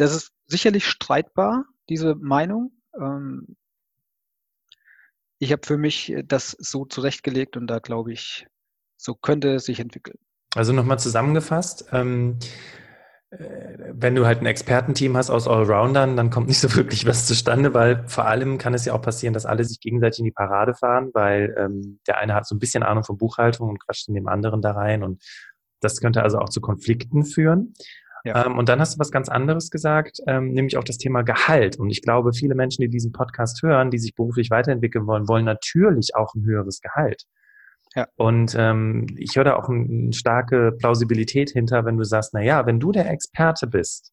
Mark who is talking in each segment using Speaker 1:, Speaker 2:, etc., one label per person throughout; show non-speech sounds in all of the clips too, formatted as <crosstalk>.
Speaker 1: das ist sicherlich streitbar, diese Meinung. Ähm, ich habe für mich das so zurechtgelegt und da glaube ich, so könnte es sich entwickeln.
Speaker 2: Also nochmal zusammengefasst, ähm, äh, wenn du halt ein Expertenteam hast aus Allroundern, dann kommt nicht so <laughs> wirklich was zustande, weil vor allem kann es ja auch passieren, dass alle sich gegenseitig in die Parade fahren, weil ähm, der eine hat so ein bisschen Ahnung von Buchhaltung und quatscht in dem anderen da rein und das könnte also auch zu Konflikten führen. Ja. Ähm, und dann hast du was ganz anderes gesagt, ähm, nämlich auch das Thema Gehalt. Und ich glaube, viele Menschen, die diesen Podcast hören, die sich beruflich weiterentwickeln wollen, wollen natürlich auch ein höheres Gehalt. Ja. Und ähm, ich höre da auch eine starke Plausibilität hinter, wenn du sagst, na ja, wenn du der Experte bist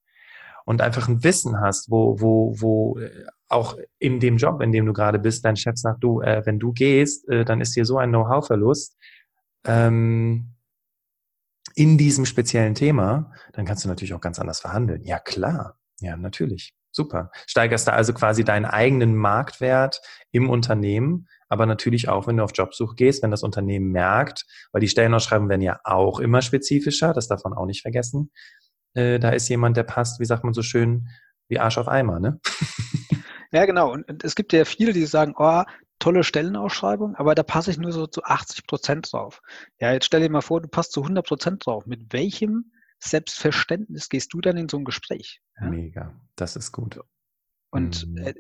Speaker 2: und einfach ein Wissen hast, wo, wo, wo äh, auch in dem Job, in dem du gerade bist, dein Chef sagt, du, äh, wenn du gehst, äh, dann ist dir so ein Know-how-Verlust ähm, in diesem speziellen Thema, dann kannst du natürlich auch ganz anders verhandeln. Ja, klar. Ja, natürlich. Super. Steigerst da also quasi deinen eigenen Marktwert im Unternehmen, aber natürlich auch, wenn du auf Jobsuche gehst, wenn das Unternehmen merkt, weil die Stellenausschreibungen werden ja auch immer spezifischer, das darf man auch nicht vergessen. Äh, da ist jemand, der passt, wie sagt man so schön, wie Arsch auf Eimer, ne?
Speaker 1: Ja, genau. Und es gibt ja viele, die sagen, oh, tolle Stellenausschreibung, aber da passe ich nur so zu 80 Prozent drauf. Ja, jetzt stell dir mal vor, du passt zu 100 Prozent drauf. Mit welchem Selbstverständnis gehst du dann in so ein Gespräch?
Speaker 2: Ja? Mega, das ist gut.
Speaker 1: Und mhm. äh,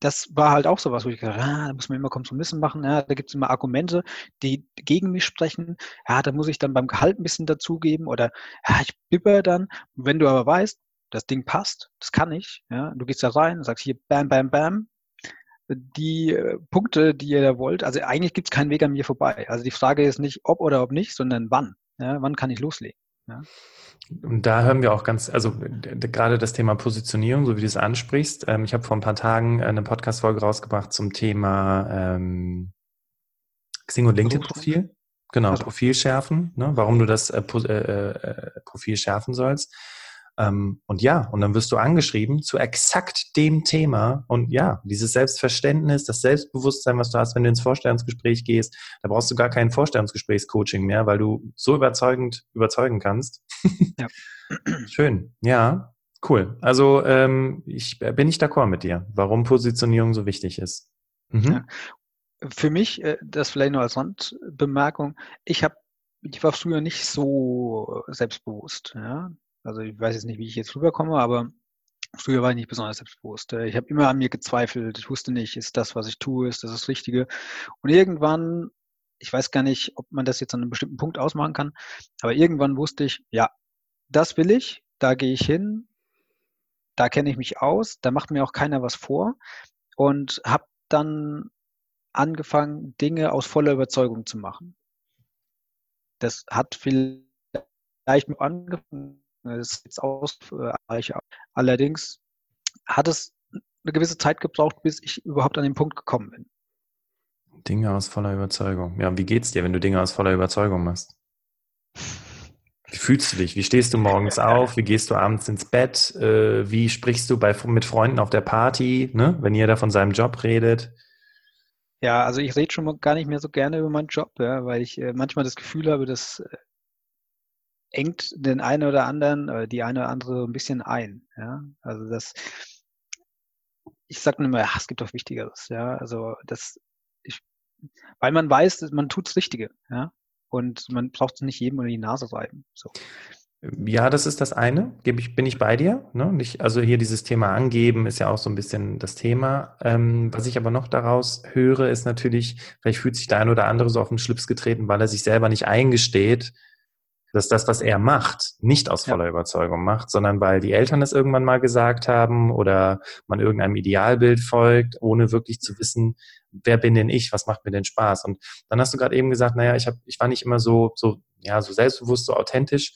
Speaker 1: das war halt auch so was, wo ich gedacht ah, da muss man immer Kompromissen machen, ja, da gibt es immer Argumente, die gegen mich sprechen, ja, da muss ich dann beim Gehalt ein bisschen dazugeben oder ja, ich bibber dann. Wenn du aber weißt, das Ding passt, das kann ich, ja, du gehst da rein, sagst hier bam, bam, bam, die äh, Punkte, die ihr da wollt, also eigentlich gibt es keinen Weg an mir vorbei. Also die Frage ist nicht ob oder ob nicht, sondern wann. Ja, wann kann ich loslegen? Ja.
Speaker 2: Und da hören wir auch ganz, also gerade das Thema Positionierung, so wie du es ansprichst. Ähm, ich habe vor ein paar Tagen eine Podcast-Folge rausgebracht zum Thema ähm, Xing und LinkedIn-Profil. Genau, also. Profil schärfen, ne? warum du das äh, äh, äh, Profil schärfen sollst. Ähm, und ja, und dann wirst du angeschrieben zu exakt dem Thema. Und ja, dieses Selbstverständnis, das Selbstbewusstsein, was du hast, wenn du ins Vorstellungsgespräch gehst, da brauchst du gar kein Vorstellungsgesprächscoaching mehr, weil du so überzeugend überzeugen kannst. <laughs> Ja. Schön, ja, cool. Also ähm, ich bin nicht d'accord mit dir, warum Positionierung so wichtig ist.
Speaker 1: Mhm. Ja. Für mich, äh, das vielleicht nur als Randbemerkung, ich habe ich war früher nicht so selbstbewusst. Ja? Also ich weiß jetzt nicht, wie ich jetzt rüberkomme, aber früher war ich nicht besonders selbstbewusst. Äh, ich habe immer an mir gezweifelt. Ich wusste nicht, ist das, was ich tue, ist das das Richtige? Und irgendwann, ich weiß gar nicht, ob man das jetzt an einem bestimmten Punkt ausmachen kann, aber irgendwann wusste ich, ja, das will ich, da gehe ich hin, da kenne ich mich aus, da macht mir auch keiner was vor und habe dann angefangen, Dinge aus voller Überzeugung zu machen. Das hat vielleicht angefangen, das ist jetzt aus. Äh, allerdings hat es eine gewisse Zeit gebraucht, bis ich überhaupt an den Punkt gekommen bin.
Speaker 2: Dinge aus voller Überzeugung. Ja, wie geht's dir, wenn du Dinge aus voller Überzeugung machst? Wie fühlst du dich? Wie stehst du morgens auf? Wie gehst du abends ins Bett? Äh, wie sprichst du bei, mit Freunden auf der Party, ne? wenn jeder von seinem Job redet?
Speaker 1: Ja, also ich rede schon gar nicht mehr so gerne über meinen Job, ja, weil ich äh, manchmal das Gefühl habe, dass engt den einen oder anderen, oder die eine oder andere ein bisschen ein. Ja? Also das, ich sage nur immer, ja, es gibt doch Wichtigeres. Ja? Also das, ich, weil man weiß, man tut das Richtige. Ja? Und man braucht es nicht jedem unter die Nase reiben. So.
Speaker 2: Ja, das ist das eine. Bin ich bei dir. Ne? Also hier dieses Thema angeben ist ja auch so ein bisschen das Thema. Ähm, was ich aber noch daraus höre, ist natürlich, vielleicht fühlt sich der ein oder andere so auf den Schlips getreten, weil er sich selber nicht eingesteht, dass das, was er macht, nicht aus voller ja. Überzeugung macht, sondern weil die Eltern es irgendwann mal gesagt haben oder man irgendeinem Idealbild folgt, ohne wirklich zu wissen, wer bin denn ich, was macht mir denn Spaß? Und dann hast du gerade eben gesagt, naja, ich, hab, ich war nicht immer so, so, ja, so selbstbewusst, so authentisch.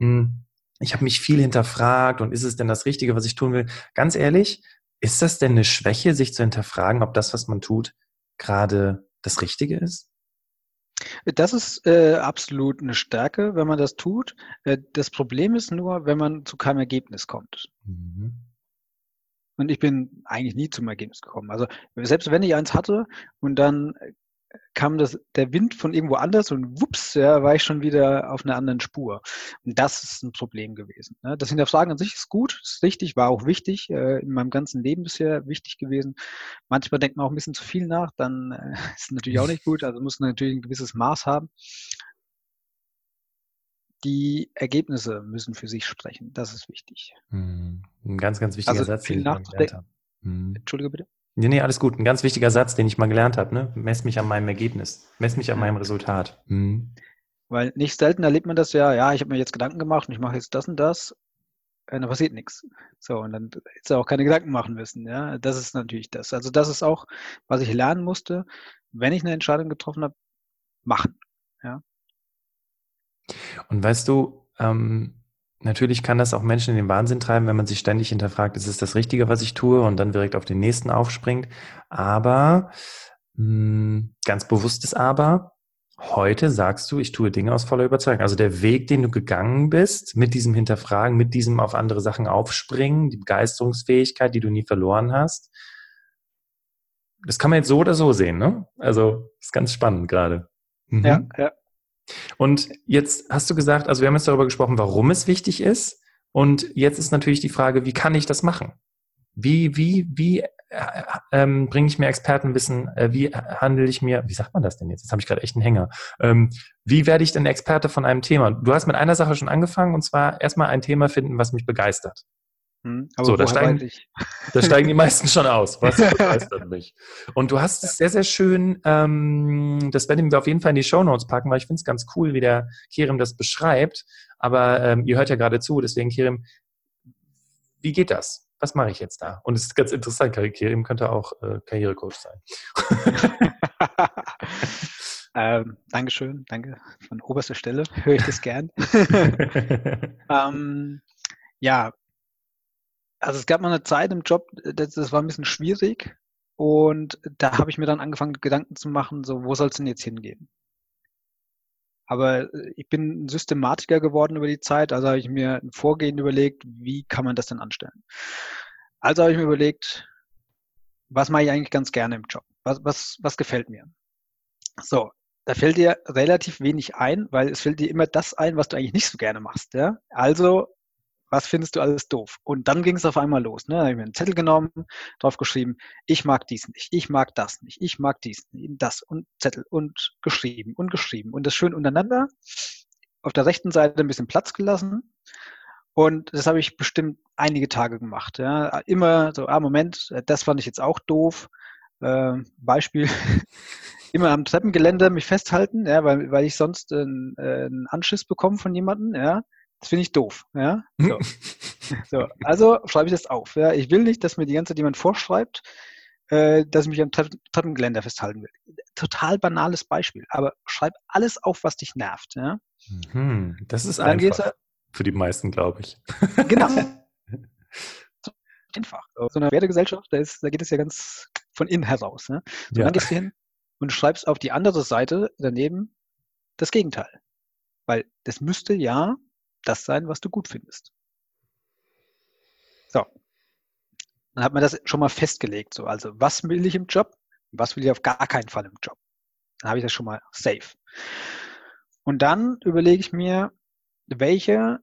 Speaker 2: Hm, ich habe mich viel hinterfragt und ist es denn das Richtige, was ich tun will? Ganz ehrlich, ist das denn eine Schwäche, sich zu hinterfragen, ob das, was man tut, gerade das Richtige ist?
Speaker 1: Das ist äh, absolut eine Stärke, wenn man das tut. Äh, das Problem ist nur, wenn man zu keinem Ergebnis kommt. Mhm. Und ich bin eigentlich nie zum Ergebnis gekommen. Also selbst wenn ich eins hatte und dann kam das, der Wind von irgendwo anders und wups, ja, war ich schon wieder auf einer anderen Spur. Und das ist ein Problem gewesen. Ne? Das Hinterfragen an sich ist gut, ist richtig, war auch wichtig, äh, in meinem ganzen Leben bisher wichtig gewesen. Manchmal denkt man auch ein bisschen zu viel nach, dann äh, <laughs> ist natürlich auch nicht gut, also muss man natürlich ein gewisses Maß haben. Die Ergebnisse müssen für sich sprechen, das ist wichtig.
Speaker 2: Hm. Ein ganz, ganz wichtiger also Satz,
Speaker 1: den ich gelernt habe. Hm. Entschuldige bitte.
Speaker 2: Nee, nee, alles gut. Ein ganz wichtiger Satz, den ich mal gelernt habe. Ne? Mess mich an meinem Ergebnis. Mess mich an meinem Resultat. Mhm.
Speaker 1: Weil nicht selten erlebt man das ja, ja, ich habe mir jetzt Gedanken gemacht und ich mache jetzt das und das. Und dann passiert nichts. So, und dann hättest du auch keine Gedanken machen müssen. Ja, das ist natürlich das. Also das ist auch, was ich lernen musste, wenn ich eine Entscheidung getroffen habe, machen. Ja.
Speaker 2: Und weißt du, ähm, Natürlich kann das auch Menschen in den Wahnsinn treiben, wenn man sich ständig hinterfragt, ist es das Richtige, was ich tue und dann direkt auf den nächsten aufspringt. Aber mh, hm, ganz bewusstes Aber, heute sagst du, ich tue Dinge aus voller Überzeugung. Also der Weg, den du gegangen bist, mit diesem Hinterfragen, mit diesem auf andere Sachen aufspringen, die Begeisterungsfähigkeit, die du nie verloren hast, das kann man jetzt so oder so sehen, ne? Also ist ganz spannend gerade.
Speaker 1: Mhm. Ja, ja.
Speaker 2: Und jetzt hast du gesagt, also wir haben jetzt darüber gesprochen, warum es wichtig ist. Und jetzt ist natürlich die Frage, wie kann ich das machen? Wie, wie, wie äh, ähm, bringe ich mir Expertenwissen? Äh, wie handle ich mir, wie sagt man das denn jetzt? Jetzt habe ich gerade echt einen Hänger. Ähm, wie werde ich denn Experte von einem Thema? Du hast mit einer Sache schon angefangen, und zwar erstmal ein Thema finden, was mich begeistert. Hm, so, da steigen, <laughs> da steigen die meisten schon aus. Was <laughs> begeistert mich? Und du hast es sehr, sehr schön, ähm, das werden wir auf jeden Fall in die Show Notes packen, weil ich finde es ganz cool, wie der Kerem das beschreibt. Aber ähm, ihr hört ja gerade zu, deswegen Kerem, wie geht das? Was mache ich jetzt da? Und es ist ganz interessant, Kerem könnte auch äh, Karrierecoach sein. <laughs>
Speaker 1: ähm, Dankeschön, danke von oberster Stelle, höre ich das gern. ähm, ja, also es gab mal eine Zeit im Job, das, das war ein bisschen schwierig. Und da habe ich mir dann angefangen, Gedanken zu machen, so, wo soll es denn jetzt hingehen? Aber äh, ich bin ein Systematiker geworden über die Zeit, also habe ich mir ein Vorgehen überlegt, wie kann man das denn anstellen? Also habe ich mir überlegt, was mache ich eigentlich ganz gerne im Job? Was, was, was gefällt mir? So, da fällt dir relativ wenig ein, weil es fällt dir immer das ein, was du eigentlich nicht so gerne machst. Ja? Also was findest du alles doof? Und dann ging es auf einmal los. Ne? Da habe ich mir einen Zettel genommen, drauf geschrieben, ich mag dies nicht, ich mag das nicht, ich mag dies nicht, das und Zettel und geschrieben und geschrieben und das schön untereinander. Auf der rechten Seite ein bisschen Platz gelassen. Und das habe ich bestimmt einige Tage gemacht. Ja. Immer so, ah, Moment, das fand ich jetzt auch doof. Äh, Beispiel, <laughs> immer am Treppengeländer mich festhalten, ja, weil, weil ich sonst einen, äh, einen Anschiss bekomme von jemandem, ja. Das finde ich doof. Ja? So. <laughs> so. Also schreibe ich das auf. Ja? Ich will nicht, dass mir die ganze Zeit jemand vorschreibt, äh, dass ich mich am Treppengeländer festhalten will. Total banales Beispiel, aber schreib alles auf, was dich nervt. Ja?
Speaker 2: Mhm. Das ist Dann einfach. Für die meisten, glaube ich. <laughs>
Speaker 1: Genau. <laughs> einfach. So eine Wertegesellschaft, da, ist, da geht es ja ganz von innen heraus. Ne? So, ja. Dann gehst du hin und schreibst auf die andere Seite daneben das Gegenteil. Weil das müsste ja das sein, was du gut findest. So. Dann hat man das schon mal festgelegt. So, also was will ich im Job? Was will ich auf gar keinen Fall im Job? Dann habe ich das schon mal safe. Und dann überlege ich mir, welche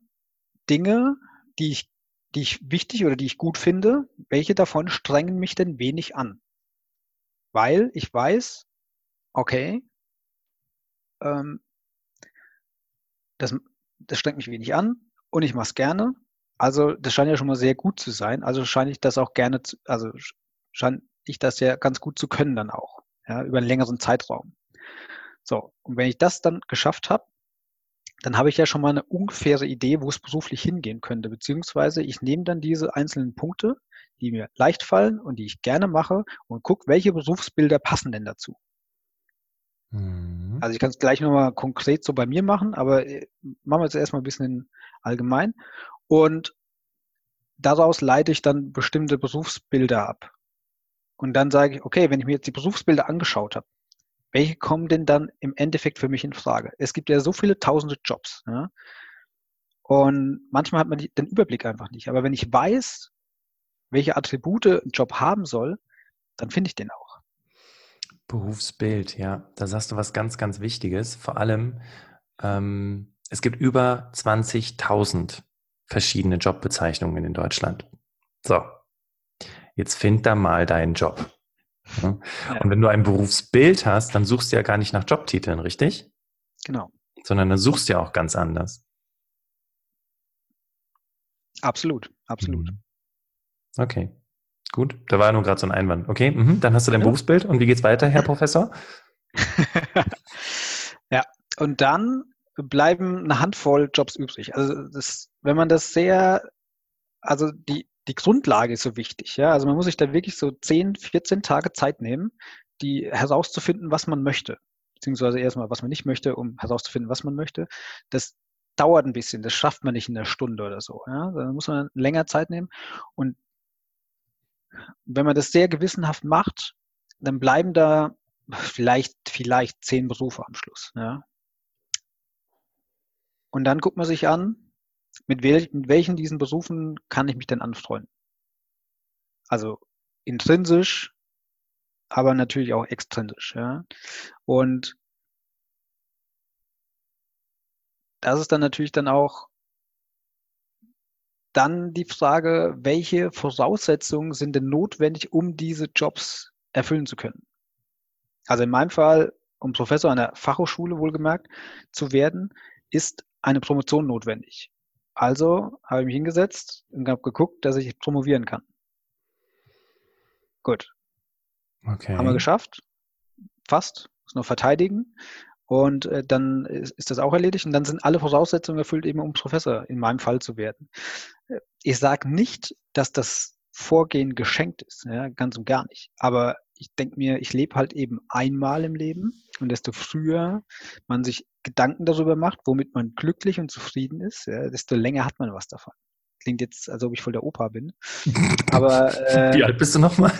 Speaker 1: Dinge, die ich, die ich wichtig oder die ich gut finde, welche davon strengen mich denn wenig an? Weil ich weiß, okay, ähm, das, das strengt mich wenig an und ich mache es gerne. Also das scheint ja schon mal sehr gut zu sein. Also scheine ich das auch gerne, zu, also scheine ich das ja ganz gut zu können dann auch, ja, über einen längeren Zeitraum. So, und wenn ich das dann geschafft habe, dann habe ich ja schon mal eine ungefähre Idee, wo es beruflich hingehen könnte. Beziehungsweise ich nehme dann diese einzelnen Punkte, die mir leicht fallen und die ich gerne mache und gucke, welche Berufsbilder passen denn dazu. Also ich kann es gleich nochmal konkret so bei mir machen, aber äh, machen wir jetzt erstmal ein bisschen allgemein. Und daraus leite ich dann bestimmte Berufsbilder ab. Und dann sage ich, okay, wenn ich mir jetzt die Berufsbilder angeschaut habe, welche kommen denn dann im Endeffekt für mich in Frage? Es gibt ja so viele tausende Jobs. Ja? Und manchmal hat man den Überblick einfach nicht. Aber wenn ich weiß, welche Attribute ein Job haben soll, dann finde ich den auch.
Speaker 2: Berufsbild, ja. Da sagst du was ganz, ganz Wichtiges. Vor allem, ähm, es gibt über 20.000 verschiedene Jobbezeichnungen in Deutschland. So, jetzt find da mal deinen Job. Ja? Und wenn du ein Berufsbild hast, dann suchst du ja gar nicht nach Jobtiteln, richtig?
Speaker 1: Genau.
Speaker 2: Sondern dann suchst du ja auch ganz anders.
Speaker 1: Absolut, absolut. Mhm.
Speaker 2: Okay, gut. Da war nur gerade so ein Einwand. Okay, mhm. dann hast du dein ja. Berufsbild. Und wie geht's weiter, Herr Professor? <laughs>
Speaker 1: ja, und dann bleiben eine Handvoll Jobs übrig. Also das, wenn man das sehr, also die, die Grundlage ist so wichtig. Ja? Also man muss sich da wirklich so 10, 14 Tage Zeit nehmen, die herauszufinden, was man möchte. Beziehungsweise erstmal, was man nicht möchte, um herauszufinden, was man möchte. Das dauert ein bisschen, das schafft man nicht in einer Stunde oder so. Ja? Da muss man länger Zeit nehmen. Und wenn man das sehr gewissenhaft macht, dann bleiben da vielleicht, vielleicht zehn Berufe am Schluss. Ja? Und dann guckt man sich an, mit, wel mit welchen diesen Berufen kann ich mich denn anfreunden? Also intrinsisch, aber natürlich auch extrinsisch. Ja? Und das ist dann natürlich dann auch dann die Frage, welche Voraussetzungen sind denn notwendig, um diese Jobs erfüllen zu können? Also in meinem Fall, um Professor an der Fachhochschule wohlgemerkt zu werden, ist eine Promotion notwendig. Also habe ich mich hingesetzt und habe geguckt, dass ich promovieren kann. Gut. Okay. Haben wir geschafft. Fast. Muss noch verteidigen. Und äh, dann ist, ist, das auch erledigt. Und dann sind alle Voraussetzungen erfüllt, eben um Professor in meinem Fall zu werden. Äh, ich sage nicht, dass das Vorgehen geschenkt ist. Ja, ganz und gar nicht. Aber ich denke mir, ich lebe halt eben einmal im Leben. Und desto früher man sich Gedanken darüber macht, womit man glücklich und zufrieden ist, ja, desto länger hat man was davon. Klingt jetzt, als ob ich voll der Opa bin. <laughs> Aber
Speaker 2: äh, wie alt bist du nochmal? <laughs>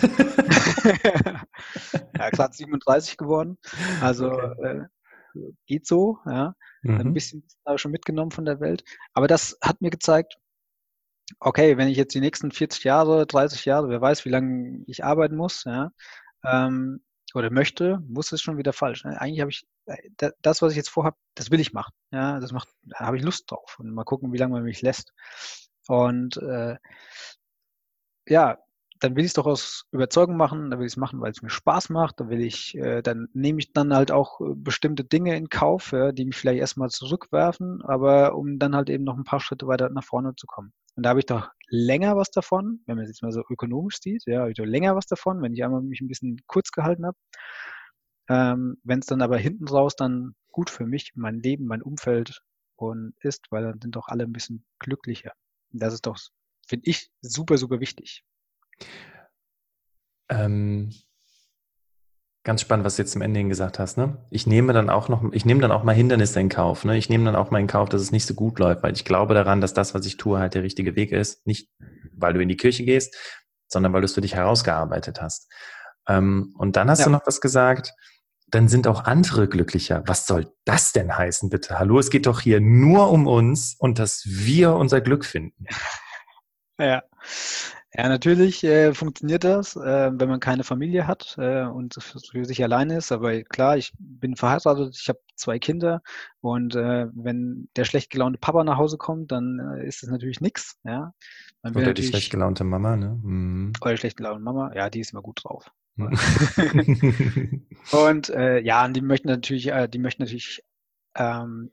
Speaker 1: ja, gerade 37 geworden. Also okay. äh, geht so. Ja, mhm. ein bisschen habe ich schon mitgenommen von der Welt. Aber das hat mir gezeigt, okay, wenn ich jetzt die nächsten 40 Jahre, 30 Jahre, wer weiß, wie lange ich arbeiten muss, ja, ähm, oder möchte, muss es schon wieder falsch. Ne? Eigentlich habe ich äh, das, was ich jetzt vorhabe, das will ich machen. Ja, das macht, da habe ich Lust drauf. Und mal gucken, wie lange man mich lässt. Und äh, ja, dann will ich es doch aus Überzeugung machen, dann will ich es machen, weil es mir Spaß macht, dann will ich, äh, dann nehme ich dann halt auch äh, bestimmte Dinge in Kauf, ja, die mich vielleicht erstmal zurückwerfen, aber um dann halt eben noch ein paar Schritte weiter nach vorne zu kommen. Und da habe ich doch länger was davon, wenn man es jetzt mal so ökonomisch sieht, ja, habe ich doch länger was davon, wenn ich einmal mich ein bisschen kurz gehalten habe. Ähm, wenn es dann aber hinten raus dann gut für mich, mein Leben, mein Umfeld und ist, weil dann sind doch alle ein bisschen glücklicher. Und das ist doch, finde ich, super, super wichtig.
Speaker 2: Ähm, Ganz spannend, was du jetzt zum Ende hin gesagt hast. Ne? Ich nehme dann auch noch, ich nehme dann auch mal Hindernisse in Kauf. Ne? Ich nehme dann auch mal in Kauf, dass es nicht so gut läuft, weil ich glaube daran, dass das, was ich tue, halt der richtige Weg ist. Nicht, weil du in die Kirche gehst, sondern weil du es für dich herausgearbeitet hast. Ähm, und dann hast ja. du noch was gesagt. Dann sind auch andere glücklicher. Was soll das denn heißen, bitte? Hallo, es geht doch hier nur um uns und dass wir unser Glück finden.
Speaker 1: Ja, ja, natürlich äh, funktioniert das, äh, wenn man keine Familie hat äh, und für sich alleine ist. Aber klar, ich bin verheiratet, ich habe zwei Kinder und äh, wenn der schlecht gelaunte Papa nach Hause kommt, dann äh, ist es natürlich nichts. Ja?
Speaker 2: oder die schlecht gelaunte Mama, ne? Mhm.
Speaker 1: Oder die schlecht gelaunte Mama, ja, die ist immer gut drauf. <laughs> <laughs> und äh, ja, und die möchten natürlich, äh, die möchten natürlich ähm,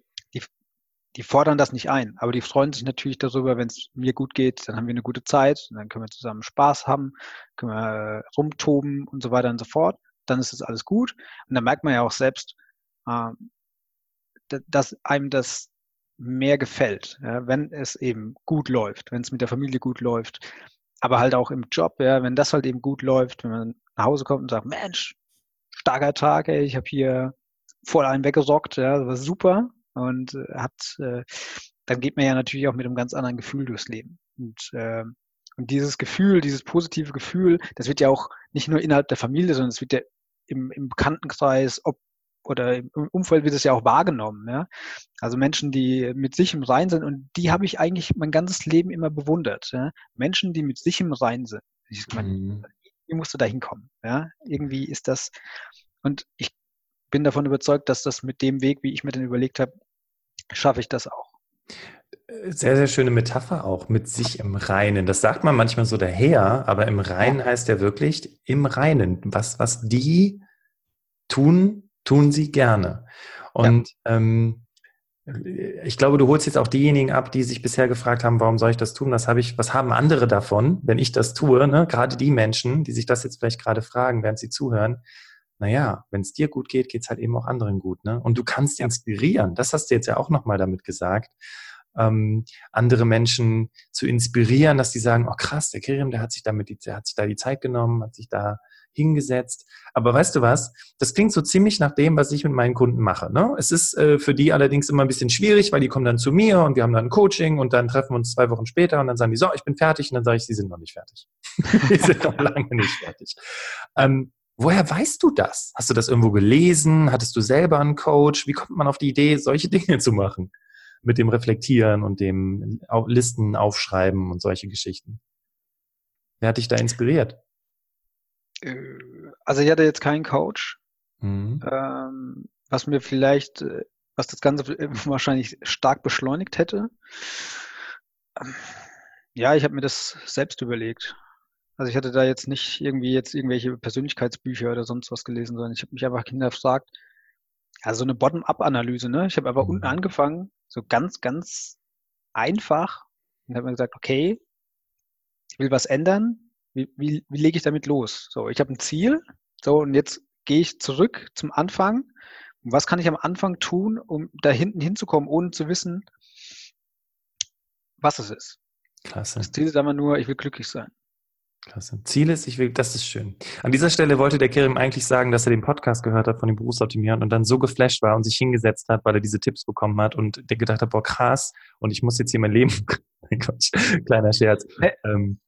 Speaker 1: die fordern das nicht ein, aber die freuen sich natürlich darüber, wenn es mir gut geht, dann haben wir eine gute Zeit, dann können wir zusammen Spaß haben, können wir äh, rumtoben und so weiter und so fort. Dann ist das alles gut. Und dann merkt man ja auch selbst, äh, dass einem das mehr gefällt, ja, wenn es eben gut läuft, wenn es mit der Familie gut läuft, aber halt auch im Job, ja, wenn das halt eben gut läuft, wenn man nach Hause kommt und sagt, Mensch, starker Tag, ey, ich habe hier voll einen weggesockt, ja, das war super, und äh, hat, äh, dann geht man ja natürlich auch mit einem ganz anderen Gefühl durchs Leben. Und, äh, und dieses Gefühl, dieses positive Gefühl, das wird ja auch nicht nur innerhalb der Familie, sondern es wird ja im, im Bekanntenkreis, ob oder im Umfeld wird es ja auch wahrgenommen. Ja? Also Menschen, die mit sich im Rein sind und die habe ich eigentlich mein ganzes Leben immer bewundert. Ja? Menschen, die mit sich im Rein sind. Ich meine, mhm. wie musst du da hinkommen? Ja? Irgendwie ist das, Und ich bin davon überzeugt, dass das mit dem Weg, wie ich mir den überlegt habe, schaffe ich das auch.
Speaker 2: Sehr, sehr schöne Metapher auch mit sich im Reinen. Das sagt man manchmal so daher, aber im Reinen heißt ja wirklich im Reinen. Was, was die tun, tun sie gerne. Und ja. ähm, ich glaube, du holst jetzt auch diejenigen ab, die sich bisher gefragt haben, warum soll ich das tun? Was habe ich, was haben andere davon, wenn ich das tue? Ne? Gerade die Menschen, die sich das jetzt vielleicht gerade fragen, während sie zuhören. Naja, wenn es dir gut geht, geht es halt eben auch anderen gut. Ne? Und du kannst inspirieren. Das hast du jetzt ja auch nochmal damit gesagt ähm, andere Menschen zu inspirieren, dass die sagen, oh krass, der Kirim, der hat sich damit, die, der hat sich da die Zeit genommen, hat sich da hingesetzt. Aber weißt du was? Das klingt so ziemlich nach dem, was ich mit meinen Kunden mache. Ne? Es ist äh, für die allerdings immer ein bisschen schwierig, weil die kommen dann zu mir und wir haben dann ein Coaching und dann treffen wir uns zwei Wochen später und dann sagen die, so, ich bin fertig und dann sage ich, sie sind noch nicht fertig. <laughs> die sind noch lange nicht fertig. Ähm, woher weißt du das? Hast du das irgendwo gelesen? Hattest du selber einen Coach? Wie kommt man auf die Idee, solche <laughs> Dinge zu machen? mit dem Reflektieren und dem Listen aufschreiben und solche Geschichten? Wer hat dich da inspiriert?
Speaker 1: Äh, also ich hatte jetzt keinen Coach. Mhm. Ähm, was mir vielleicht, äh, was das Ganze <laughs> wahrscheinlich stark beschleunigt hätte. Ähm, ja, ich habe mir das selbst überlegt. Also ich hatte da jetzt nicht irgendwie jetzt irgendwelche Persönlichkeitsbücher oder sonst was gelesen, sondern ich habe mich einfach hinterfragt, also eine Bottom-up-Analyse, ne? Ich habe einfach mhm. unten angefangen, so ganz, ganz einfach. Und habe mir gesagt, okay, ich will was ändern. Wie, wie, wie lege ich damit los? So, ich habe ein Ziel. So, und jetzt gehe ich zurück zum Anfang. Und was kann ich am Anfang tun, um da hinten hinzukommen, ohne zu wissen, was es ist? Klasse. Das Ziel ist einfach nur, ich will glücklich sein.
Speaker 2: Klasse. Ziel ist, ich will, das ist schön. An dieser Stelle wollte der Kerim eigentlich sagen, dass er den Podcast gehört hat von den Berufsoptimierern und dann so geflasht war und sich hingesetzt hat, weil er diese Tipps bekommen hat und der gedacht hat, boah, krass, und ich muss jetzt hier mein Leben, <laughs> Quatsch, kleiner Scherz.
Speaker 1: Ähm,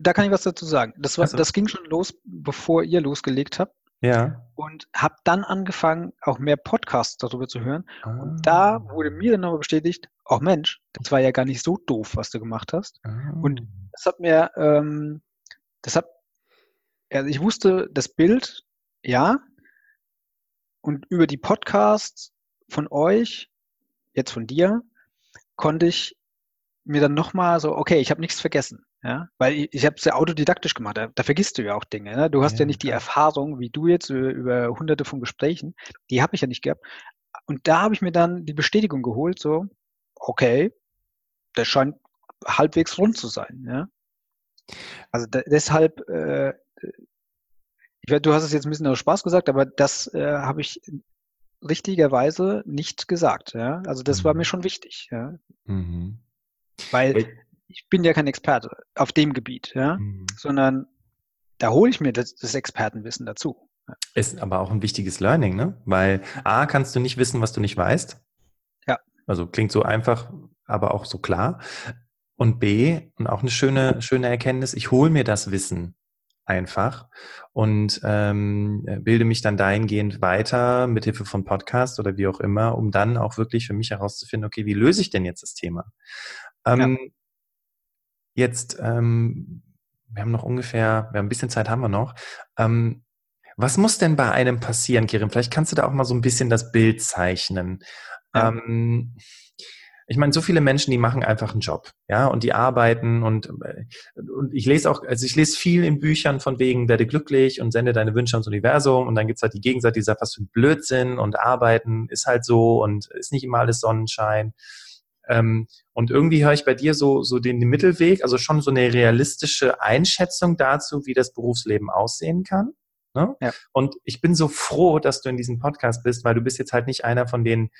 Speaker 1: da kann ich was dazu sagen. Das, war, also, das ging schon los, bevor ihr losgelegt habt.
Speaker 2: Ja.
Speaker 1: Und habe dann angefangen, auch mehr Podcasts darüber zu hören. Ah. Und da wurde mir dann nochmal bestätigt, auch Mensch, das war ja gar nicht so doof, was du gemacht hast. Ah. Und das hat mir ähm, Deshalb, also ich wusste das Bild, ja, und über die Podcasts von euch, jetzt von dir, konnte ich mir dann nochmal so, okay, ich habe nichts vergessen. Ja, weil ich, ich habe es ja autodidaktisch gemacht, da, da, vergisst du ja auch Dinge. Ne? Du hast ja, ja nicht die Erfahrung, wie du jetzt über, über hunderte von Gesprächen, die habe ich ja nicht gehabt. Und da habe ich mir dann die Bestätigung geholt, so, okay, das scheint halbwegs rund zu sein. Ja? Also da, deshalb, äh, ich du hast es jetzt ein bisschen aus Spaß gesagt, aber das äh, habe ich richtigerweise nicht gesagt. Ja? Also das mhm. war mir mhm. schon wichtig. Ja? Mhm. Weil ich bin ja kein Experte auf dem Gebiet, ja? Mhm. sondern da hole ich mir das, das Expertenwissen dazu.
Speaker 2: Ist aber auch ein wichtiges Learning, ne? Weil A, kannst du nicht wissen, was du nicht weißt.
Speaker 1: Ja.
Speaker 2: Also klingt so einfach, aber auch so klar. Und B, und auch eine schöne, schöne Erkenntnis, ich hole mir das Wissen einfach und ähm, bilde mich dann dahingehend weiter mit Hilfe von Podcast oder wie auch immer, um dann auch wirklich für mich herauszufinden, okay, wie löse ich denn jetzt das Thema? Ähm, ja. Jetzt, ähm, wir haben noch ungefähr, wir haben ein bisschen Zeit haben wir noch. Ähm, was muss denn bei einem passieren, Kirin? Vielleicht kannst du da auch mal so ein bisschen das Bild zeichnen. Ja. Ähm, ich meine, so viele Menschen, die machen einfach einen Job, ja, und die arbeiten und, äh, und ich lese auch, also ich lese viel in Büchern von wegen, werde glücklich und sende deine Wünsche ans Universum und dann gibt's halt die Gegenseite, die sagt, was für ein Blödsinn und arbeiten ist halt so und ist nicht immer alles Sonnenschein. Ähm, und irgendwie höre ich bei dir so, so den, den Mittelweg, also schon so eine realistische Einschätzung dazu, wie das Berufsleben aussehen kann. Ne? Ja. Und ich bin so froh, dass du in diesem Podcast bist, weil du bist jetzt halt nicht einer von den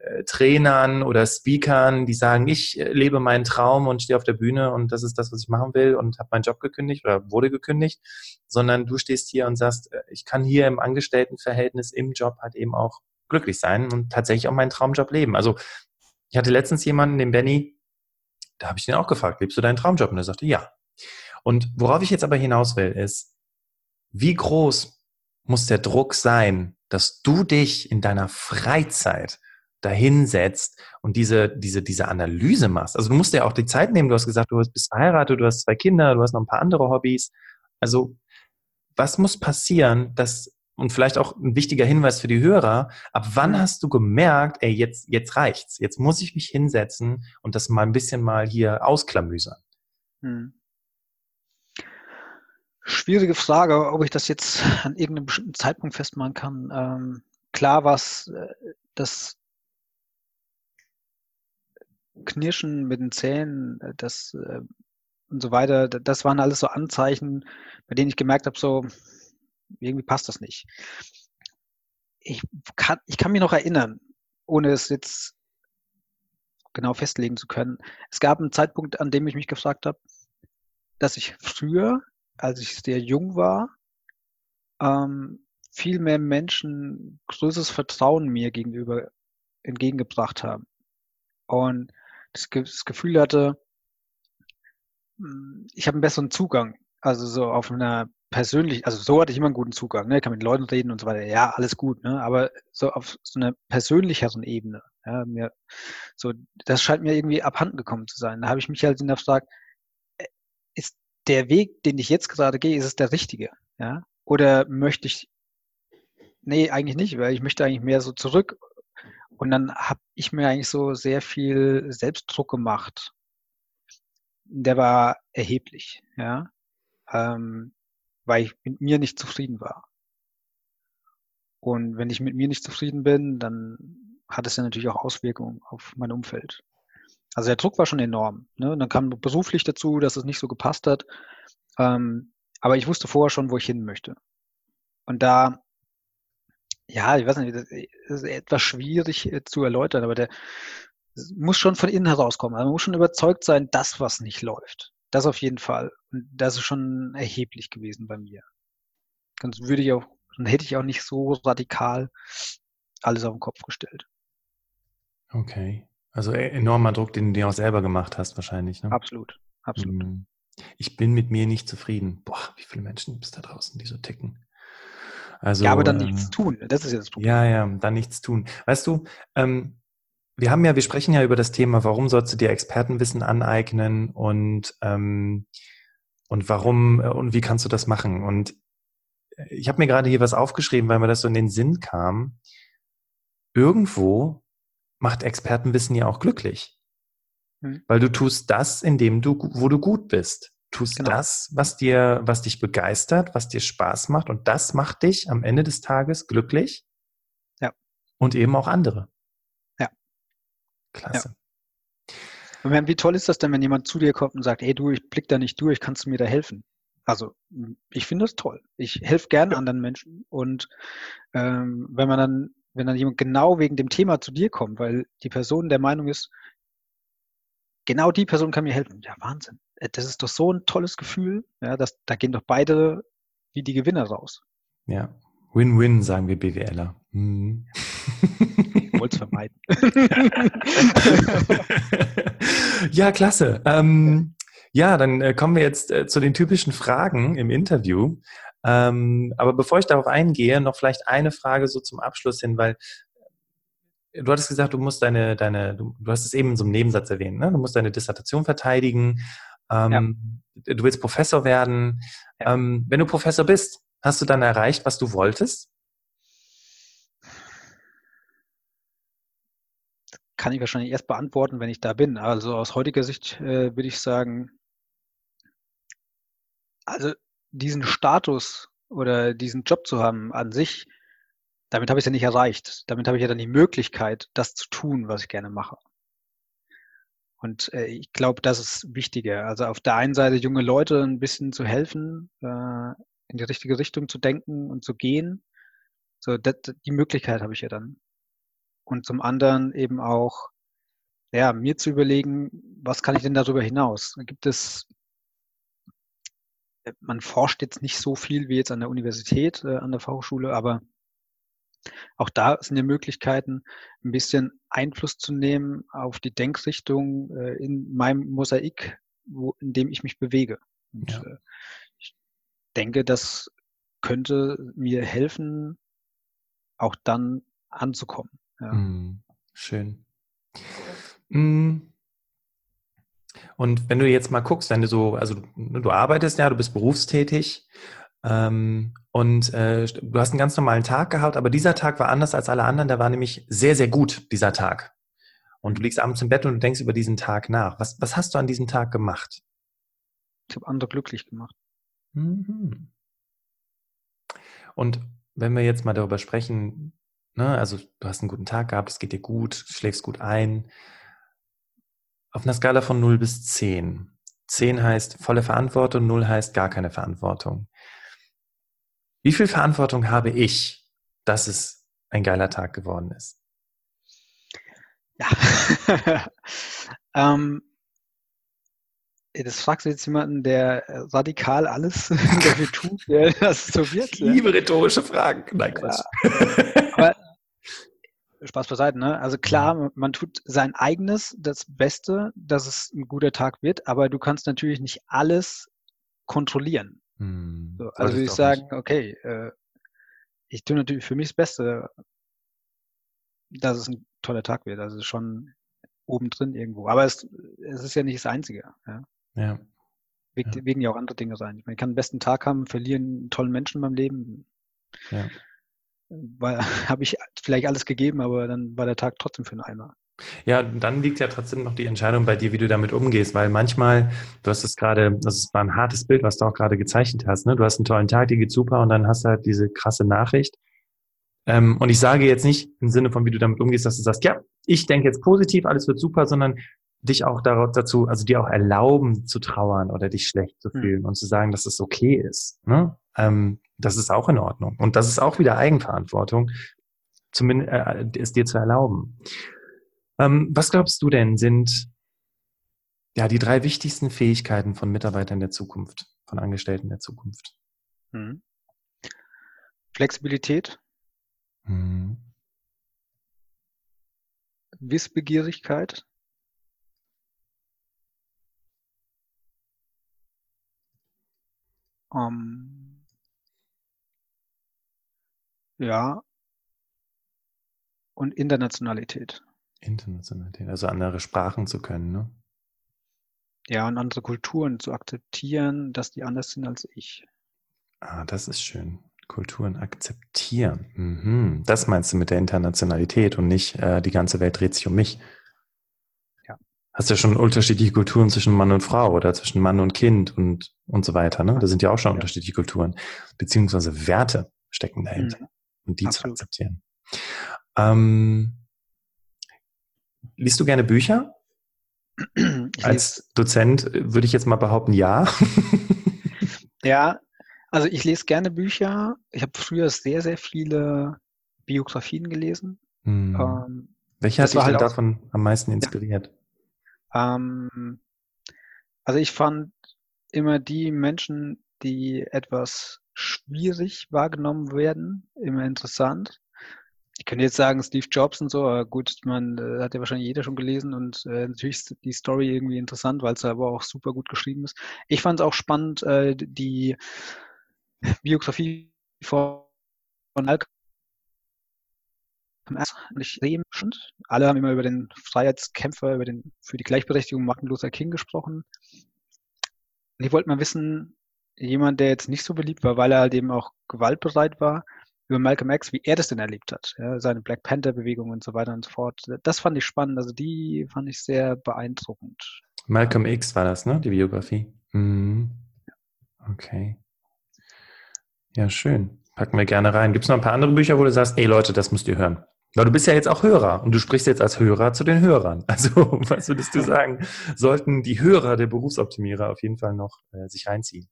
Speaker 2: äh, Trainern oder Speakern, die sagen, ich äh, lebe meinen Traum und stehe auf der Bühne und das ist das, was ich machen will und habe meinen Job gekündigt oder wurde gekündigt, sondern du stehst hier und sagst, äh, ich kann hier im Angestelltenverhältnis im Job halt eben auch glücklich sein und tatsächlich auch meinen Traumjob leben. Also ich hatte letztens jemanden, den Benny, da habe ich den auch gefragt, lebst du deinen Traumjob? Und er sagte, ja. Und worauf ich jetzt aber hinaus will, ist, wie groß muss der Druck sein, dass du dich in deiner Freizeit dahinsetzt und diese, diese, diese Analyse machst. Also du musst ja auch die Zeit nehmen. Du hast gesagt, du bist verheiratet, du hast zwei Kinder, du hast noch ein paar andere Hobbys. Also was muss passieren, dass, und vielleicht auch ein wichtiger Hinweis für die Hörer, ab wann hast du gemerkt, ey, jetzt, jetzt reicht's, jetzt muss ich mich hinsetzen und das mal ein bisschen mal hier ausklamüsern? Hm.
Speaker 1: Schwierige Frage, ob ich das jetzt an irgendeinem bestimmten Zeitpunkt festmachen kann. Ähm, klar war es äh, das Knirschen mit den Zähnen, äh, das äh, und so weiter, das waren alles so Anzeichen, bei denen ich gemerkt habe, so irgendwie passt das nicht. Ich kann, ich kann mich noch erinnern, ohne es jetzt genau festlegen zu können. Es gab einen Zeitpunkt, an dem ich mich gefragt habe, dass ich früher, als ich sehr jung war, ähm, viel mehr Menschen größeres Vertrauen mir gegenüber entgegengebracht haben. Und das, Gefühl hatte, hm, ich habe einen besseren Zugang. Also so auf einer persönlich, also so hatte ich immer einen guten Zugang, ne? Ich kann mit Leuten reden und so weiter. Ja, alles gut, ne? Aber so auf so einer persönlicheren Ebene, ja, mir, so, das scheint mir irgendwie abhanden gekommen zu sein. Da habe ich mich halt hinterfragt, äh, ist der Weg, den ich jetzt gerade gehe, ist es der richtige, ja? Oder möchte ich, nee, eigentlich nicht, weil ich möchte eigentlich mehr so zurück. Und dann habe ich mir eigentlich so sehr viel Selbstdruck gemacht. Der war erheblich, ja. Ähm, weil ich mit mir nicht zufrieden war. Und wenn ich mit mir nicht zufrieden bin, dann hat es ja natürlich auch Auswirkungen auf mein Umfeld. Also der Druck war schon enorm. Ne? Und dann kam beruflich dazu, dass es nicht so gepasst hat. Ähm, aber ich wusste vorher schon, wo ich hin möchte. Und da, ja, ich weiß nicht, das ist etwas schwierig äh, zu erläutern, aber der muss schon von innen herauskommen. Also man muss schon überzeugt sein, das, was nicht läuft. Das auf jeden Fall. Und das ist schon erheblich gewesen bei mir. Sonst würde ich auch, dann hätte ich auch nicht so radikal alles auf den Kopf gestellt.
Speaker 2: Okay. Also e-, enormer Druck, den du dir auch selber gemacht hast, wahrscheinlich.
Speaker 1: Ne? Absolut, absolut.
Speaker 2: Hm. Ich bin mit mir nicht zufrieden. Boah, wie viele Menschen gibt es da draußen, die so ticken?
Speaker 1: Also, ja, aber dann äh, nichts tun. Das ist ja das
Speaker 2: Problem. Ja, ja, dann nichts tun. Weißt du, ähm, wir haben ja, wir sprechen ja über das Thema, warum sollst du dir Expertenwissen aneignen und, ähm, und warum äh, und wie kannst du das machen? Und ich habe mir gerade hier was aufgeschrieben, weil mir das so in den Sinn kam. Irgendwo macht Expertenwissen ja auch glücklich. Hm. Weil du tust das, in dem du, wo du gut bist. Tust genau. das, was dir, was dich begeistert, was dir Spaß macht und das macht dich am Ende des Tages glücklich.
Speaker 1: Ja.
Speaker 2: Und eben auch andere.
Speaker 1: Klasse. Ja. Und wie toll ist das denn, wenn jemand zu dir kommt und sagt, hey du, ich blick da nicht durch, kannst du mir da helfen? Also ich finde das toll. Ich helfe gerne anderen Menschen und ähm, wenn man dann, wenn dann jemand genau wegen dem Thema zu dir kommt, weil die Person der Meinung ist, genau die Person kann mir helfen. Ja, Wahnsinn. Äh, das ist doch so ein tolles Gefühl. Ja, dass, da gehen doch beide wie die Gewinner raus.
Speaker 2: Ja, Win-Win, sagen wir BWLer. Mhm.
Speaker 1: wollte es vermeiden. <laughs>
Speaker 2: ja, klasse. Ähm, ja, dann äh, kommen wir jetzt äh, zu den typischen Fragen im Interview. Ähm, aber bevor ich darauf eingehe, noch vielleicht eine Frage so zum Abschluss hin, weil du hattest gesagt, du musst deine, deine, du, du hast es eben in so einem Nebensatz erwähnt, ne? Du musst deine Dissertation verteidigen. Ähm, ja. Du willst Professor werden. Ja. Ähm, wenn du Professor bist, hast du dann erreicht, was du wolltest?
Speaker 1: kann ich wahrscheinlich erst beantworten, wenn ich da bin. Also aus heutiger Sicht äh, würde ich sagen, also diesen Status oder diesen Job zu haben an sich, damit habe ich es ja nicht erreicht. Damit habe ich ja dann die Möglichkeit, das zu tun, was ich gerne mache. Und äh, ich glaube, das ist wichtiger. Also auf der einen Seite junge Leute ein bisschen zu helfen, äh, in die richtige Richtung zu denken und zu gehen. So, das, die Möglichkeit habe ich ja dann und zum anderen eben auch, ja, mir zu überlegen, was kann ich denn darüber hinaus? Gibt es, äh, man forscht jetzt nicht so viel wie jetzt an der Universität, äh, an der Fachhochschule, aber auch da sind ja Möglichkeiten, ein bisschen Einfluss zu nehmen auf die Denkrichtung äh, in meinem Mosaik, wo, in dem ich mich bewege. Und ja. äh, ich denke, das könnte mir helfen, auch dann anzukommen. Ja.
Speaker 2: Mhm. Schön. Mhm. Und wenn du jetzt mal guckst, wenn du so, also du, du arbeitest ja, du bist berufstätig, Ähm, und äh, du hast einen ganz normalen Tag gehabt, aber dieser Tag war anders als alle anderen. Der war nämlich sehr, sehr gut, dieser Tag. Und du liegst abends im Bett und du denkst über diesen Tag nach. Was, was hast du an diesem Tag gemacht?
Speaker 1: Ich habe andere glücklich gemacht.
Speaker 2: Mhm. Und wenn wir jetzt mal darüber sprechen, ne, also du hast einen guten Tag gehabt, es geht dir gut, schläfst gut ein. Auf einer Skala von 0 bis 10. 10 heißt volle Verantwortung, 0 heißt gar keine Verantwortung. Wie viel Verantwortung habe ich, dass es ein geiler Tag geworden ist?
Speaker 1: Ja. <laughs> ähm, das fragst du jetzt jemanden, der radikal alles <laughs> dafür tut, <laughs> der das so wird.
Speaker 2: Ich liebe rhetorische Fragen. Nein, Quatsch. Ja. Aber
Speaker 1: Spaß beiseite, ne? Also klar, man tut sein eigenes, das Beste, dass es ein guter Tag wird, aber du kannst natürlich nicht alles kontrollieren. Hm, so, also würde ich sagen, nicht. okay, äh, ich tue natürlich für mich das Beste, dass es ein toller Tag wird. Also schon oben drin irgendwo. Aber es, es ist ja nicht das Einzige. Ja.
Speaker 2: ja.
Speaker 1: Wegen, ja. wegen ja auch andere Dinge sein. Ich, meine, ich kann den besten Tag haben, verlieren einen tollen Menschen in meinem Leben.
Speaker 2: Ja.
Speaker 1: Weil <laughs> habe ich vielleicht alles gegeben, aber dann war der Tag trotzdem für einen Eimer.
Speaker 2: Ja, dann liegt ja trotzdem noch die Entscheidung bei dir, wie du damit umgehst, weil manchmal, du hast es gerade, das war ein hartes Bild, was du auch gerade gezeichnet hast, ne? Du hast einen tollen Tag, die geht super und dann hast du halt diese krasse Nachricht ähm, und ich sage jetzt nicht im Sinne von, wie du damit umgehst, dass du sagst, ja, ich denke jetzt positiv, alles wird super, sondern dich auch dazu, also dir auch erlauben zu trauern oder dich schlecht zu hm. fühlen mhm. und zu sagen, dass es okay ist. Ne? Ähm, das ist auch in Ordnung. Und das ist auch wieder Eigenverantwortung, zumindest äh, es dir zu erlauben. Ähm, was glaubst du denn sind ja die drei wichtigsten Fähigkeiten von Mitarbeitern der Zukunft, von Angestellten der Zukunft? Mhm.
Speaker 1: Flexibilität, Mhm. Wissbegierigkeit. Ähm, ja. Und Internationalität.
Speaker 2: Internationalität, also andere Sprachen zu können, ne?
Speaker 1: Ja, und andere Kulturen zu akzeptieren, dass die anders sind als ich.
Speaker 2: Ah, das ist schön. Kulturen akzeptieren. Mhm. Das meinst du mit der Internationalität und nicht äh, die ganze Welt dreht sich um mich. Ja. Hast ja schon unterschiedliche Kulturen zwischen Mann und Frau oder zwischen Mann und Kind und, und so weiter. Ne? Da sind ja auch schon ja. unterschiedliche Kulturen, beziehungsweise Werte stecken dahinter mhm. und die Absolut. zu akzeptieren. Ähm, liest du gerne Bücher? Als Dozent würde ich jetzt mal behaupten, ja.
Speaker 1: ja, also ich lese gerne Bücher. Ich habe früher sehr, sehr viele Biografien gelesen.
Speaker 2: Hm. Ähm, Welche hat dich halt davon am meisten inspiriert?
Speaker 1: Ja. Ähm, also ich fand immer die Menschen, die etwas schwierig wahrgenommen werden, immer interessant. Ich könnte jetzt sagen Steve Jobs und so, aber gut, man äh, hat ja wahrscheinlich jeder schon gelesen und äh, natürlich ist die Story irgendwie interessant, weil es aber auch super gut geschrieben ist. Ich fand es auch spannend, äh, die Biografie von Malcolm nicht sehend. Alle haben immer über den Freiheitskämpfer, über den, für die Gleichberechtigung Martin Luther King gesprochen. Und ich wollte mal wissen, jemand, der jetzt nicht so beliebt war, weil er halt eben auch gewaltbereit war, über Malcolm X, wie er das denn erlebt hat. Ja, seine Black Panther-Bewegung und so weiter und so fort. Das fand ich spannend. Also die fand ich sehr beeindruckend.
Speaker 2: Malcolm X war das, ne? Die Biografie. Mhm. Okay. Ja, schön. Packen wir gerne rein. Gibt es noch ein paar andere Bücher, wo du sagst, ey Leute, das müsst ihr hören? Weil du bist ja jetzt auch Hörer und du sprichst jetzt als Hörer zu den Hörern. <laughs> Also, was würdest du <laughs> sagen, sollten die Hörer der Berufsoptimierer auf jeden Fall noch äh, sich reinziehen?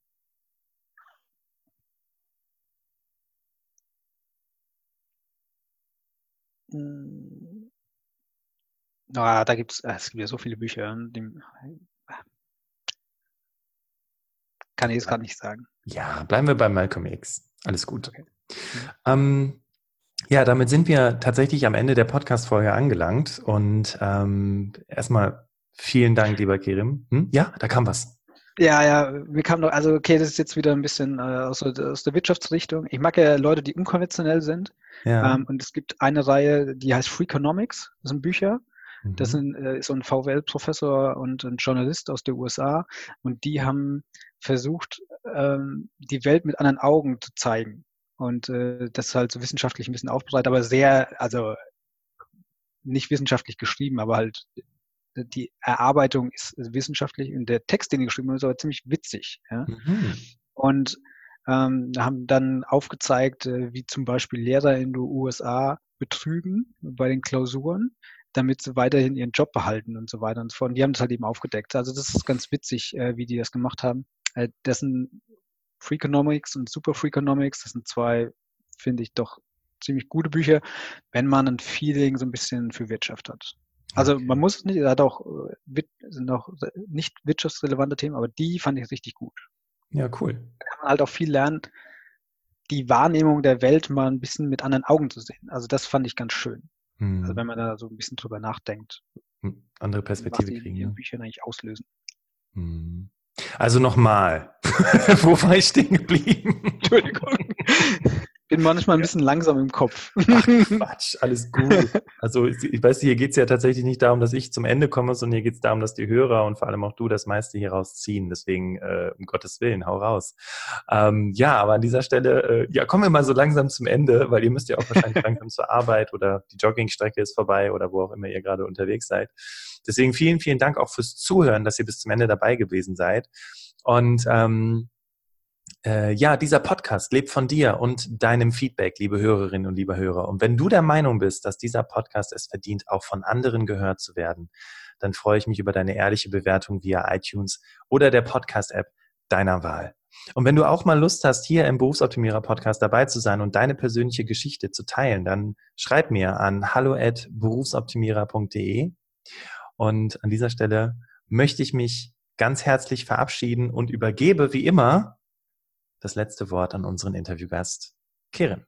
Speaker 1: Hm. Ah, da gibt's, äh, es gibt ja so viele Bücher. Die, kann ich jetzt gerade nicht sagen.
Speaker 2: Ja, bleiben wir bei Malcolm X. Alles gut. Okay. Mhm. Ähm, ja, damit sind wir tatsächlich am Ende der Podcast-Folge angelangt. Und ähm, erstmal vielen Dank, lieber Kerim. Hm? Ja, da kam was.
Speaker 1: Ja, ja, mir kam noch, also okay, das ist jetzt wieder ein bisschen äh, aus, aus, der Wirtschaftsrichtung. Ich mag ja Leute, die unkonventionell sind. Ja. Ähm, und es gibt eine Reihe, die heißt Freakonomics. Das sind Bücher. Das mhm. sind, äh, ist so ein VWL-Professor und ein Journalist aus den USA. Und die haben versucht, ähm, die Welt mit anderen Augen zu zeigen. Und äh, das ist halt so wissenschaftlich ein bisschen aufbereitet, aber sehr, also nicht wissenschaftlich geschrieben, aber halt die Erarbeitung ist wissenschaftlich und der Text, den ich geschrieben habe, ist aber ziemlich witzig. Ja? Mhm. Und ähm, haben dann aufgezeigt, äh, wie zum Beispiel Lehrer in den USA betrügen bei den Klausuren, damit sie weiterhin ihren Job behalten und so weiter und so fort. Und die haben das halt eben aufgedeckt. Also das ist ganz witzig, äh, wie die das gemacht haben. Äh, das sind Freakonomics und Super Freakonomics, das sind zwei, finde ich, doch ziemlich gute Bücher, wenn man ein Feeling so ein bisschen für Wirtschaft hat. Also okay. man muss es nicht, er hat auch, äh, sind auch nicht wirtschaftsrelevante Themen, aber die fand ich richtig gut.
Speaker 2: Ja, cool.
Speaker 1: Da kann man halt auch viel lernen, die Wahrnehmung der Welt mal ein bisschen mit anderen Augen zu sehen. Also das fand ich ganz schön. Hm. Also wenn man da so ein bisschen drüber nachdenkt.
Speaker 2: Andere Perspektive
Speaker 1: was
Speaker 2: kriegen.
Speaker 1: Die ja. Bücher eigentlich auslösen.
Speaker 2: Hm. Also nochmal, <laughs> wo war ich stehen geblieben? Entschuldigung <laughs>
Speaker 1: bin manchmal ein bisschen langsam im Kopf.
Speaker 2: Ach, <laughs> Quatsch, alles gut. Also ich weiß, hier geht es ja tatsächlich nicht darum, dass ich zum Ende komme, sondern hier geht es darum, dass die Hörer und vor allem auch du das meiste hier rausziehen. Deswegen, äh, um Gottes Willen, hau raus. Ähm, ja, aber an dieser Stelle, äh, ja, kommen wir mal so langsam zum Ende, weil ihr müsst ja auch wahrscheinlich <laughs> langsam zur Arbeit oder die Joggingstrecke ist vorbei oder wo auch immer ihr gerade unterwegs seid. Deswegen vielen, vielen Dank auch fürs Zuhören, dass ihr bis zum Ende dabei gewesen seid. Und ähm, äh, ja, dieser Podcast lebt von dir und deinem Feedback, liebe Hörerinnen und liebe Hörer. Und wenn du der Meinung bist, dass dieser Podcast es verdient, auch von anderen gehört zu werden, dann freue ich mich über deine ehrliche Bewertung via iTunes oder der Podcast-App deiner Wahl. Und wenn du auch mal Lust hast, hier im Berufsoptimierer Podcast dabei zu sein und deine persönliche Geschichte zu teilen, dann schreib mir an hallo@berufsoptimierer.de. Und an dieser Stelle möchte ich mich ganz herzlich verabschieden und übergebe wie immer das letzte Wort an unseren Interviewgast, Kirin.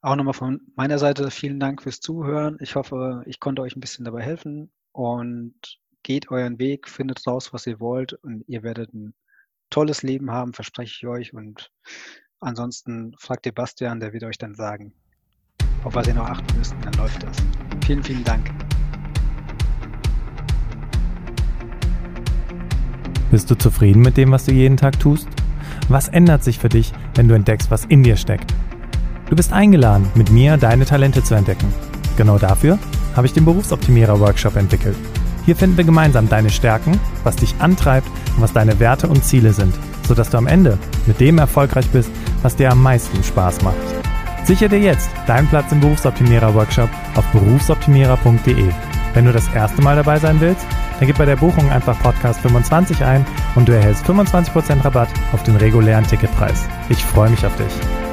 Speaker 1: Auch nochmal von meiner Seite vielen Dank fürs Zuhören. Ich hoffe, ich konnte euch ein bisschen dabei helfen und geht euren Weg, findet raus, was ihr wollt und ihr werdet ein tolles Leben haben, verspreche ich euch. Und ansonsten fragt ihr Bastian, der wird euch dann sagen, auf was ihr noch achten müsst, dann läuft das. Vielen, vielen Dank.
Speaker 2: Bist du zufrieden mit dem, was du jeden Tag tust? Was ändert sich für dich, wenn du entdeckst, was in dir steckt? Du bist eingeladen, mit mir deine Talente zu entdecken. Genau dafür habe ich den Berufsoptimierer Workshop entwickelt. Hier finden wir gemeinsam deine Stärken, was dich antreibt und was deine Werte und Ziele sind, sodass du am Ende mit dem erfolgreich bist, was dir am meisten Spaß macht. Sichere dir jetzt deinen Platz im Berufsoptimierer Workshop auf berufsoptimierer.de. Wenn du das erste Mal dabei sein willst, dann gib bei der Buchung einfach Podcast 25 ein und du erhältst 25% Rabatt auf den regulären Ticketpreis. Ich freue mich auf dich.